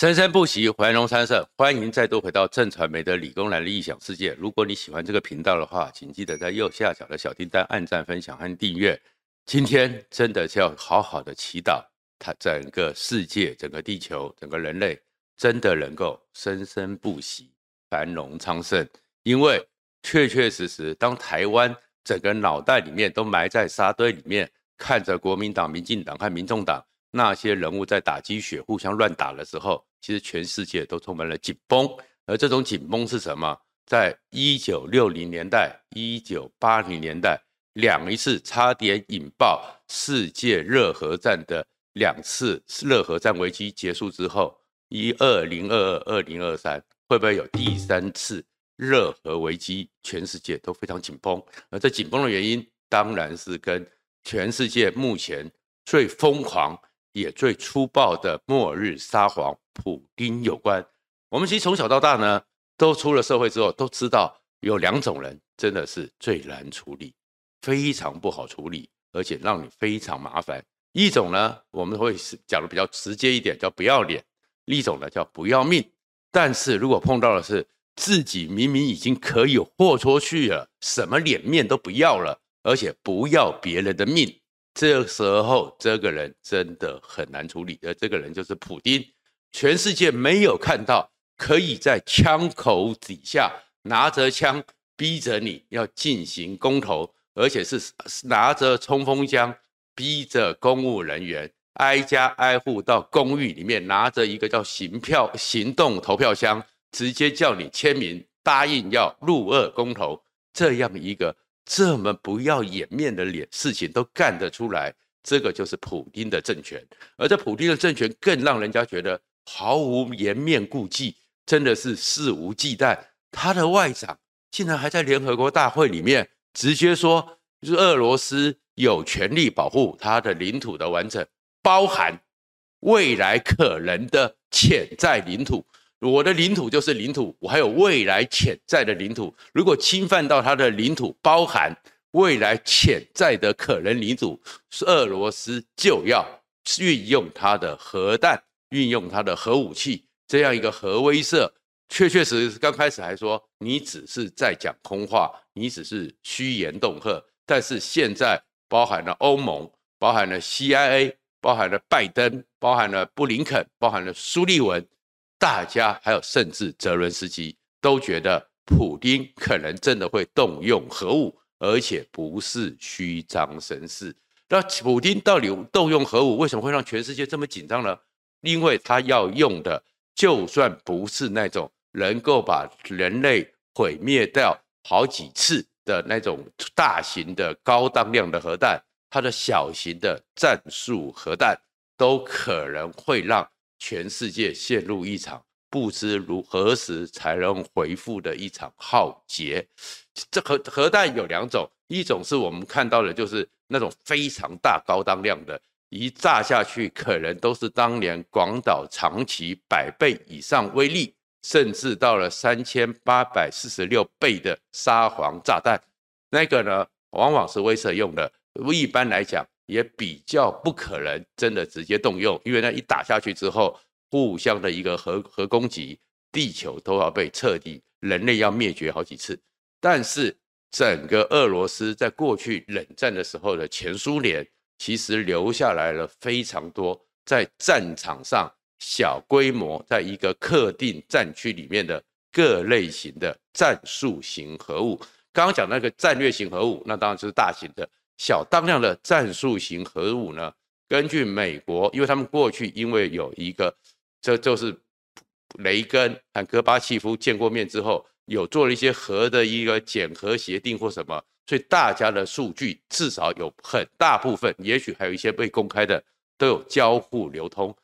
生生不息，繁荣昌盛。欢迎再度回到正传媒的理工男的异想世界。如果你喜欢这个频道的话，请记得在右下角的小叮当按赞、分享和订阅。今天真的是要好好的祈祷，它整个世界、整个地球、整个人类真的能够生生不息、繁荣昌盛。因为确确实实，当台湾整个脑袋里面都埋在沙堆里面，看着国民党、民进党和民众党。那些人物在打鸡血、互相乱打的时候，其实全世界都充满了紧绷。而这种紧绷是什么？在一九六零年代、一九八零年代，两一次差点引爆世界热核战的两次热核战危机结束之后，一二零二二、二零二三会不会有第三次热核危机？全世界都非常紧绷。而这紧绷的原因，当然是跟全世界目前最疯狂。也最粗暴的末日沙皇普丁有关。我们其实从小到大呢，都出了社会之后都知道，有两种人真的是最难处理，非常不好处理，而且让你非常麻烦。一种呢，我们会讲的比较直接一点，叫不要脸；另一种呢，叫不要命。但是如果碰到的是自己明明已经可以豁出去了，什么脸面都不要了，而且不要别人的命。这时候，这个人真的很难处理，而这个人就是普丁。全世界没有看到可以在枪口底下拿着枪逼着你要进行公投，而且是拿着冲锋枪逼着公务人员挨家挨户到公寓里面拿着一个叫行票行动投票箱，直接叫你签名答应要入俄公投这样一个。这么不要颜面的脸，事情都干得出来，这个就是普京的政权。而这普京的政权更让人家觉得毫无颜面顾忌，真的是肆无忌惮。他的外长竟然还在联合国大会里面直接说，就是俄罗斯有权利保护他的领土的完整，包含未来可能的潜在领土。我的领土就是领土，我还有未来潜在的领土。如果侵犯到他的领土，包含未来潜在的可能领土，俄罗斯就要运用它的核弹，运用它的核武器，这样一个核威慑。确确实实，刚开始还说你只是在讲空话，你只是虚言恫吓。但是现在，包含了欧盟，包含了 CIA，包含了拜登，包含了布林肯，包含了苏利文。大家还有甚至泽伦斯基都觉得普丁可能真的会动用核武，而且不是虚张声势。那普丁到底动用核武，为什么会让全世界这么紧张呢？因为他要用的，就算不是那种能够把人类毁灭掉好几次的那种大型的高当量的核弹，它的小型的战术核弹都可能会让。全世界陷入一场不知如何时才能恢复的一场浩劫。这核核弹有两种，一种是我们看到的，就是那种非常大高当量的，一炸下去可能都是当年广岛、长崎百倍以上威力，甚至到了三千八百四十六倍的沙皇炸弹。那个呢，往往是威慑用的。一般来讲。也比较不可能真的直接动用，因为那一打下去之后，互相的一个核核攻击，地球都要被彻底，人类要灭绝好几次。但是整个俄罗斯在过去冷战的时候的前苏联，其实留下来了非常多在战场上小规模，在一个特定战区里面的各类型的战术型核武。刚刚讲那个战略型核武，那当然就是大型的。小当量的战术型核武呢？根据美国，因为他们过去因为有一个，这就是雷根和戈巴契夫见过面之后，有做了一些核的一个减核协定或什么，所以大家的数据至少有很大部分，也许还有一些被公开的，都有交互流通。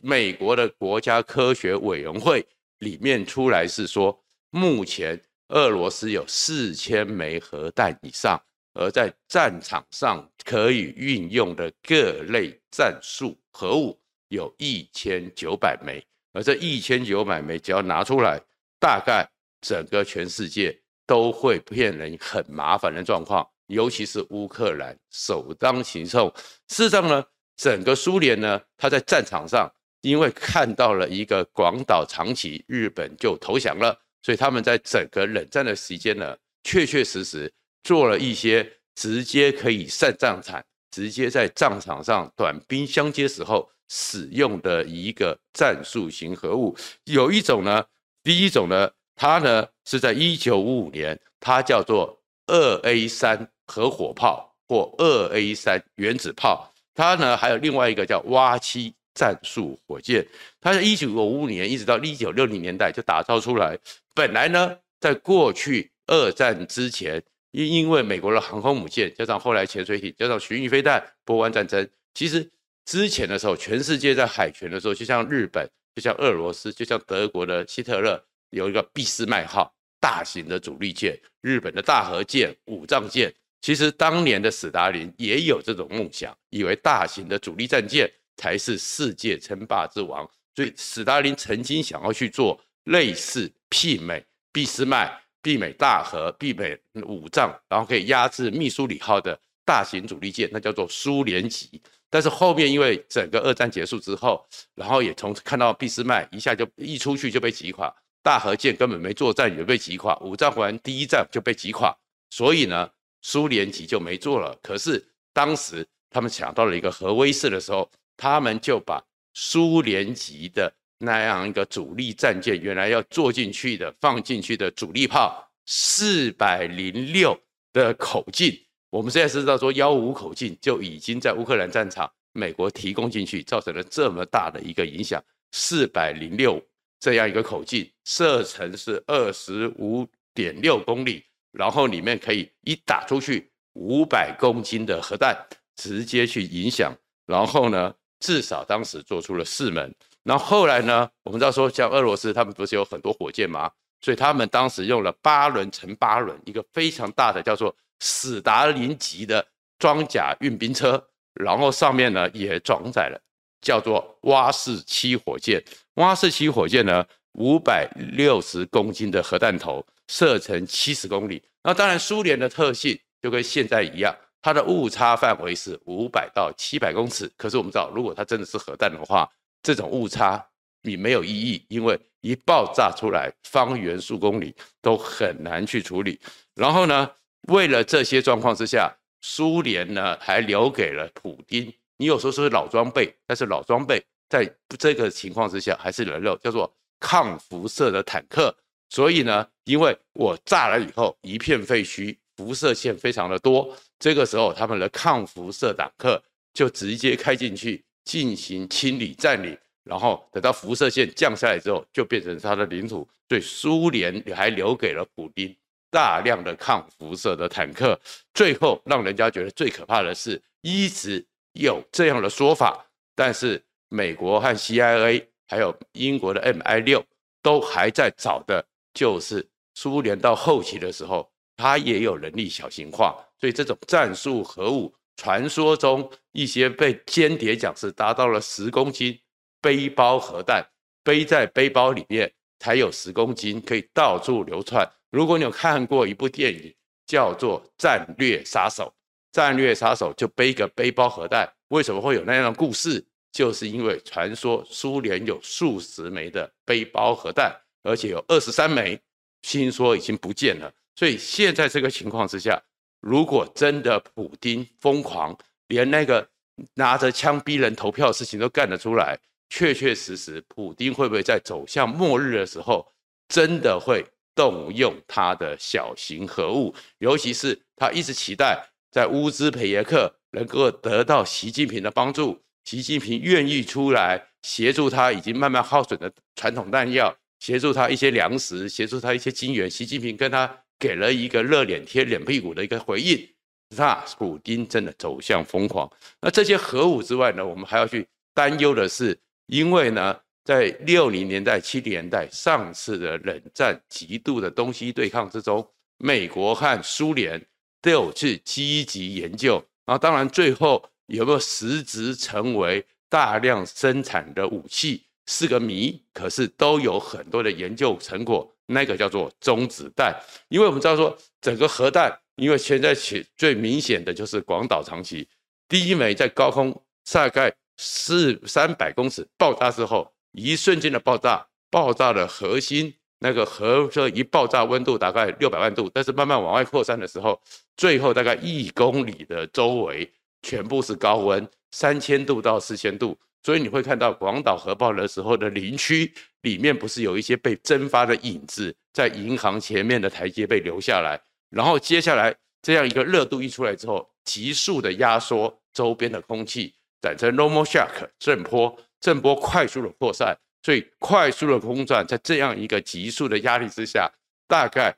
美国的国家科学委员会里面出来是说，目前俄罗斯有四千枚核弹以上。而在战场上可以运用的各类战术核武有一千九百枚，而这一千九百枚只要拿出来，大概整个全世界都会变成很麻烦的状况，尤其是乌克兰首当其冲。事实上呢，整个苏联呢，他在战场上因为看到了一个广岛长崎，日本就投降了，所以他们在整个冷战的时间呢，确确实实做了一些直接可以上战场、直接在战场上短兵相接时候使用的一个战术型核武。有一种呢，第一种呢，它呢是在一九五五年，它叫做二 A 三核火炮或二 A 三原子炮，它呢还有另外一个叫蛙七。战术火箭，它在一九五五年一直到一九六零年代就打造出来。本来呢，在过去二战之前，因因为美国的航空母舰，加上后来潜水艇，加上巡弋飞弹，波湾战争，其实之前的时候，全世界在海权的时候，就像日本，就像俄罗斯，就像德国的希特勒，有一个俾斯麦号大型的主力舰，日本的大和舰、武藏舰，其实当年的史达林也有这种梦想，以为大型的主力战舰。才是世界称霸之王，所以史达林曾经想要去做类似媲美俾斯麦、媲美大和、媲美武藏，然后可以压制密苏里号的大型主力舰，那叫做苏联级。但是后面因为整个二战结束之后，然后也从看到俾斯麦一下就一出去就被击垮，大和舰根本没作战也被击垮，武藏环第一战就被击垮，所以呢，苏联级就没做了。可是当时他们想到了一个核威慑的时候。他们就把苏联级的那样一个主力战舰，原来要做进去的、放进去的主力炮四百零六的口径，我们现在知道说幺五口径就已经在乌克兰战场，美国提供进去，造成了这么大的一个影响。四百零六这样一个口径，射程是二十五点六公里，然后里面可以一打出去五百公斤的核弹，直接去影响，然后呢？至少当时做出了四门，然后后来呢，我们知道说，像俄罗斯他们不是有很多火箭吗？所以他们当时用了八轮乘八轮，一个非常大的叫做史达林级的装甲运兵车，然后上面呢也装载了叫做蛙式七火箭。蛙式七火箭呢，五百六十公斤的核弹头，射程七十公里。那当然，苏联的特性就跟现在一样。它的误差范围是五百到七百公尺，可是我们知道，如果它真的是核弹的话，这种误差你没有意义，因为一爆炸出来，方圆数公里都很难去处理。然后呢，为了这些状况之下，苏联呢还留给了普丁，你有时候说是老装备，但是老装备在这个情况之下还是能够叫做抗辐射的坦克。所以呢，因为我炸了以后一片废墟。辐射线非常的多，这个时候他们的抗辐射坦克就直接开进去进行清理占领，然后等到辐射线降下来之后，就变成他的领土。所以苏联还留给了普丁大量的抗辐射的坦克。最后让人家觉得最可怕的是，一直有这样的说法，但是美国和 CIA 还有英国的 MI 六都还在找的，就是苏联到后期的时候。它也有能力小型化，所以这种战术核武，传说中一些被间谍讲是达到了十公斤背包核弹，背在背包里面才有十公斤，可以到处流窜。如果你有看过一部电影叫做《战略杀手》，战略杀手就背个背包核弹，为什么会有那样的故事？就是因为传说苏联有数十枚的背包核弹，而且有二十三枚，听说已经不见了。所以现在这个情况之下，如果真的普丁疯狂，连那个拿着枪逼人投票的事情都干得出来，确确实实，普丁会不会在走向末日的时候，真的会动用他的小型核武？尤其是他一直期待在乌兹别耶克能够得到习近平的帮助，习近平愿意出来协助他已经慢慢耗损的传统弹药，协助他一些粮食，协助他一些金援。习近平跟他。给了一个热脸贴冷屁股的一个回应，那普丁真的走向疯狂。那这些核武之外呢，我们还要去担忧的是，因为呢，在六零年代、七零年代上次的冷战极度的东西对抗之中，美国和苏联都有去积极研究，然后当然最后有没有实质成为大量生产的武器是个谜，可是都有很多的研究成果。那个叫做中子弹，因为我们知道说整个核弹，因为现在最最明显的就是广岛长崎，第一枚在高空大概四三百公尺爆炸之后，一瞬间的爆炸，爆炸的核心那个核这一爆炸温度大概六百万度，但是慢慢往外扩散的时候，最后大概一公里的周围全部是高温，三千度到四千度。所以你会看到广岛核爆的时候的林区里面不是有一些被蒸发的影子，在银行前面的台阶被留下来，然后接下来这样一个热度一出来之后，急速的压缩周边的空气，产生 normal shock 震波，震波快速的扩散，所以快速的空转在这样一个急速的压力之下，大概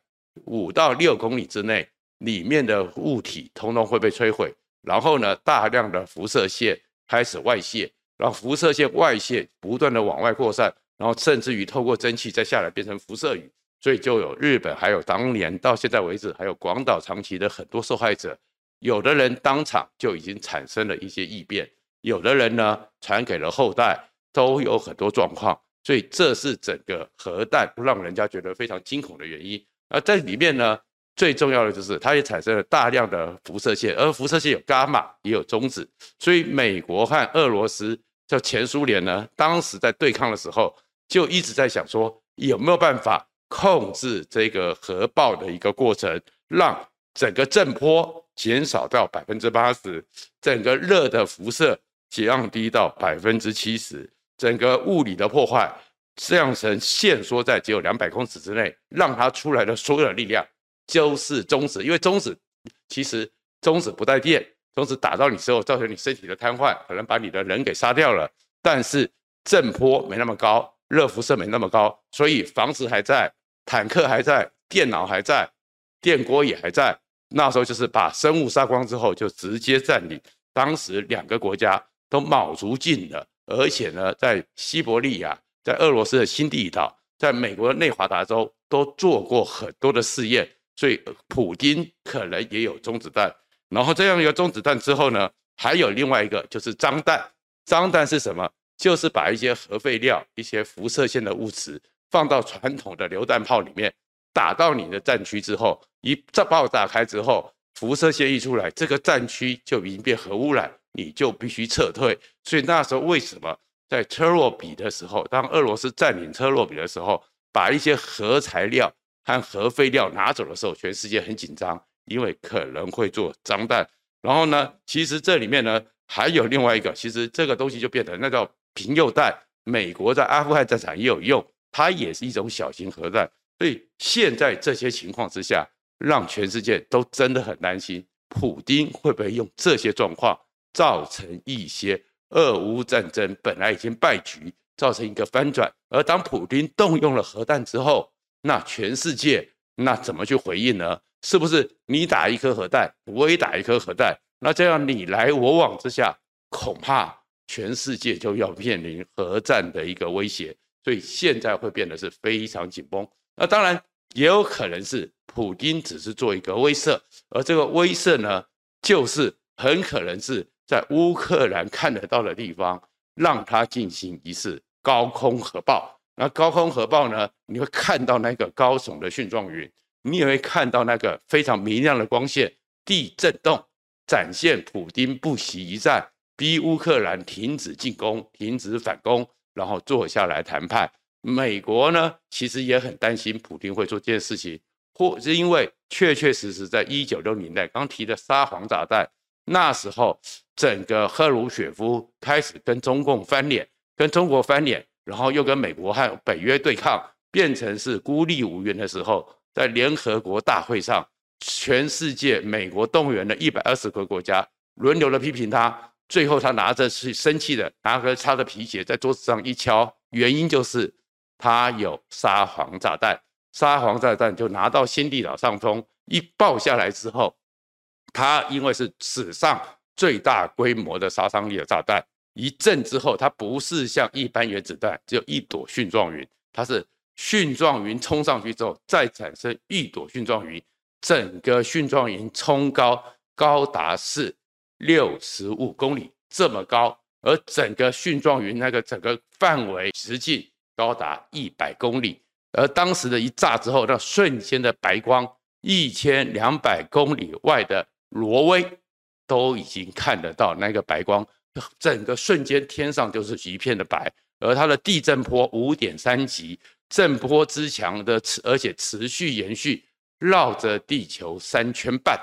五到六公里之内，里面的物体通通会被摧毁，然后呢，大量的辐射线开始外泄。然后辐射线外泄，不断的往外扩散，然后甚至于透过蒸汽再下来变成辐射雨，所以就有日本，还有当年到现在为止，还有广岛、长崎的很多受害者，有的人当场就已经产生了一些异变，有的人呢传给了后代，都有很多状况，所以这是整个核弹让人家觉得非常惊恐的原因。而在里面呢。最重要的就是，它也产生了大量的辐射线，而辐射线有伽马，也有中子，所以美国和俄罗斯，叫前苏联呢，当时在对抗的时候，就一直在想说，有没有办法控制这个核爆的一个过程，让整个震波减少到百分之八十，整个热的辐射降低到百分之七十，整个物理的破坏这样成限缩在只有两百公尺之内，让它出来的所有的力量。就是中子，因为中子其实中子不带电，中子打到你之后，造成你身体的瘫痪，可能把你的人给杀掉了。但是震波没那么高，热辐射没那么高，所以房子还在，坦克还在，电脑还在，电锅也还在。那时候就是把生物杀光之后，就直接占领。当时两个国家都卯足劲了，而且呢，在西伯利亚，在俄罗斯的新地岛，在美国的内华达州都做过很多的试验。所以，普丁可能也有中子弹。然后这样一个中子弹之后呢，还有另外一个就是张弹。张弹是什么？就是把一些核废料、一些辐射性的物质放到传统的榴弹炮里面，打到你的战区之后，一炸爆炸开之后，辐射线一出来，这个战区就已经变核污染，你就必须撤退。所以那时候为什么在车诺比的时候，当俄罗斯占领车诺比的时候，把一些核材料。和核废料拿走的时候，全世界很紧张，因为可能会做脏弹。然后呢，其实这里面呢还有另外一个，其实这个东西就变成那叫贫铀弹。美国在阿富汗战场也有用，它也是一种小型核弹。所以现在这些情况之下，让全世界都真的很担心，普丁会不会用这些状况造成一些俄乌战争本来已经败局，造成一个翻转。而当普丁动用了核弹之后，那全世界那怎么去回应呢？是不是你打一颗核弹，我也打一颗核弹？那这样你来我往之下，恐怕全世界就要面临核战的一个威胁。所以现在会变得是非常紧绷。那当然也有可能是普丁只是做一个威慑，而这个威慑呢，就是很可能是在乌克兰看得到的地方，让他进行一次高空核爆。那高空核爆呢？你会看到那个高耸的蕈状云，你也会看到那个非常明亮的光线，地震动，展现普丁不惜一战，逼乌克兰停止进攻、停止反攻，然后坐下来谈判。美国呢，其实也很担心普丁会做这件事情，或是因为确确实实在一九六零年代刚提的沙皇炸弹，那时候整个赫鲁雪夫开始跟中共翻脸，跟中国翻脸。然后又跟美国和北约对抗，变成是孤立无援的时候，在联合国大会上，全世界美国动员了一百二十个国家，轮流的批评他。最后他拿着是生气的，拿着他的皮鞋在桌子上一敲，原因就是他有沙皇炸弹。沙皇炸弹就拿到新地岛上空一爆下来之后，他因为是史上最大规模的杀伤力的炸弹。一震之后，它不是像一般原子弹，只有一朵蕈状云，它是蕈状云冲上去之后，再产生一朵蕈状云，整个蕈状云冲高高达是六十五公里这么高，而整个蕈状云那个整个范围直径高达一百公里，而当时的一炸之后，那瞬间的白光，一千两百公里外的挪威都已经看得到那个白光。整个瞬间天上就是一片的白，而它的地震波五点三级，震波之强的，而且持续延续，绕着地球三圈半，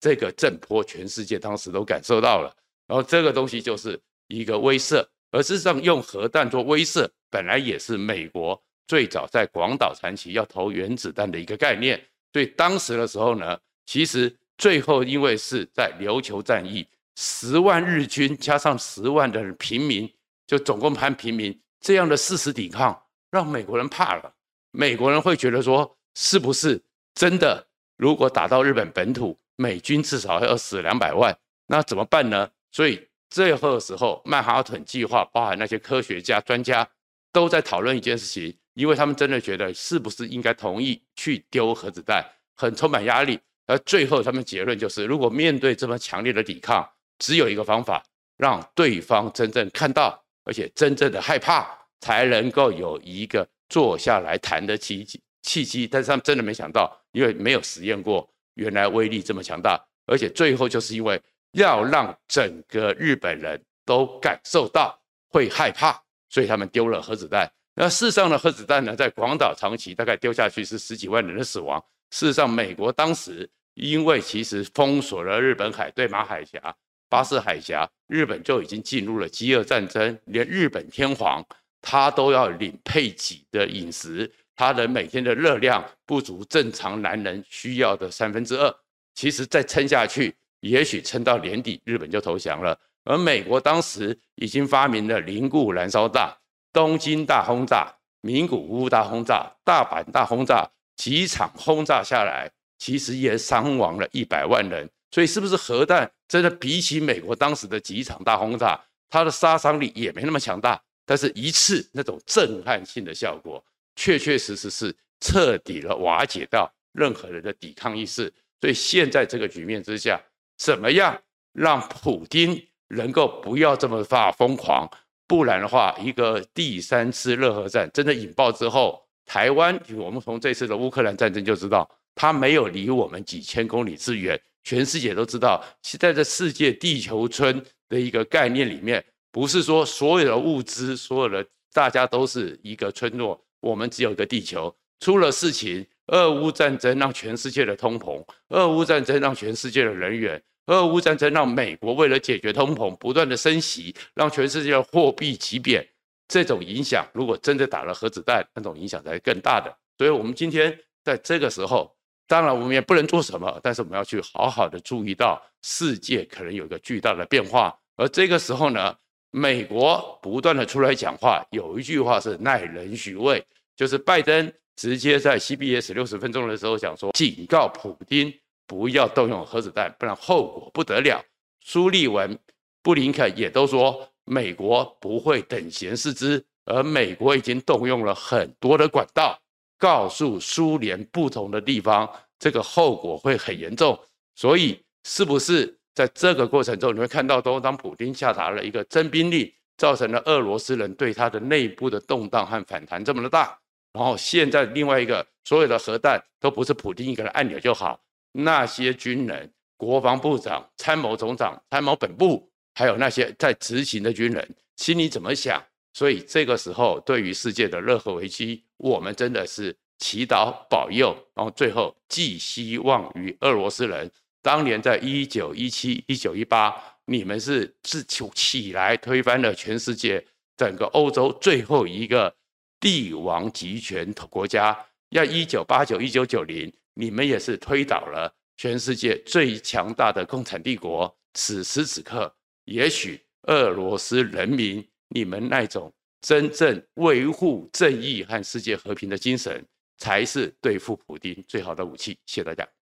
这个震波全世界当时都感受到了。然后这个东西就是一个威慑，而事实上用核弹做威慑，本来也是美国最早在广岛长崎要投原子弹的一个概念。所以当时的时候呢，其实最后因为是在琉球战役。十万日军加上十万的平民，就总共判平民这样的誓死抵抗，让美国人怕了。美国人会觉得说，是不是真的？如果打到日本本土，美军至少要死两百万，那怎么办呢？所以最后的时候，曼哈顿计划包含那些科学家、专家都在讨论一件事情，因为他们真的觉得是不是应该同意去丢核子弹，很充满压力。而最后他们结论就是，如果面对这么强烈的抵抗，只有一个方法，让对方真正看到，而且真正的害怕，才能够有一个坐下来谈的契机。契机，但是他们真的没想到，因为没有实验过，原来威力这么强大，而且最后就是因为要让整个日本人都感受到会害怕，所以他们丢了核子弹。那事实上呢，核子弹呢，在广岛长崎大概丢下去是十几万人的死亡。事实上，美国当时因为其实封锁了日本海、对马海峡。巴士海峡，日本就已经进入了饥饿战争，连日本天皇他都要领配给的饮食，他的每天的热量不足正常男人需要的三分之二。其实再撑下去，也许撑到年底，日本就投降了。而美国当时已经发明了凝固燃烧弹，东京大轰炸、名古屋大轰炸、大阪大轰炸，几场轰炸下来，其实也伤亡了一百万人。所以，是不是核弹真的比起美国当时的几场大轰炸，它的杀伤力也没那么强大？但是，一次那种震撼性的效果，确确实实是彻底的瓦解到任何人的抵抗意识。所以，现在这个局面之下，怎么样让普丁能够不要这么发疯狂？不然的话，一个第三次热核战真的引爆之后，台湾，我们从这次的乌克兰战争就知道，它没有离我们几千公里之远。全世界都知道，现在的世界地球村的一个概念里面，不是说所有的物资、所有的大家都是一个村落，我们只有一个地球。出了事情，俄乌战争让全世界的通膨，俄乌战争让全世界的人员，俄乌战争让美国为了解决通膨不断的升息，让全世界的货币急贬。这种影响，如果真的打了核子弹，那种影响才是更大的。所以，我们今天在这个时候。当然，我们也不能做什么，但是我们要去好好的注意到世界可能有一个巨大的变化。而这个时候呢，美国不断的出来讲话，有一句话是耐人寻味，就是拜登直接在 CBS 六十分钟的时候讲说，警告普丁不要动用核子弹，不然后果不得了。苏利文、布林肯也都说，美国不会等闲视之，而美国已经动用了很多的管道。告诉苏联不同的地方，这个后果会很严重。所以，是不是在这个过程中，你会看到，当普丁下达了一个征兵令，造成了俄罗斯人对他的内部的动荡和反弹这么的大？然后，现在另外一个，所有的核弹都不是普丁一个人按钮就好，那些军人、国防部长、参谋总长、参谋本部，还有那些在执行的军人，心里怎么想？所以这个时候，对于世界的任何危机，我们真的是祈祷保佑，然后最后寄希望于俄罗斯人。当年在一九一七、一九一八，你们是自起来推翻了全世界整个欧洲最后一个帝王集权国家。要一九八九、一九九零，你们也是推倒了全世界最强大的共产帝国。此时此刻，也许俄罗斯人民。你们那种真正维护正义和世界和平的精神，才是对付普丁最好的武器。谢谢大家。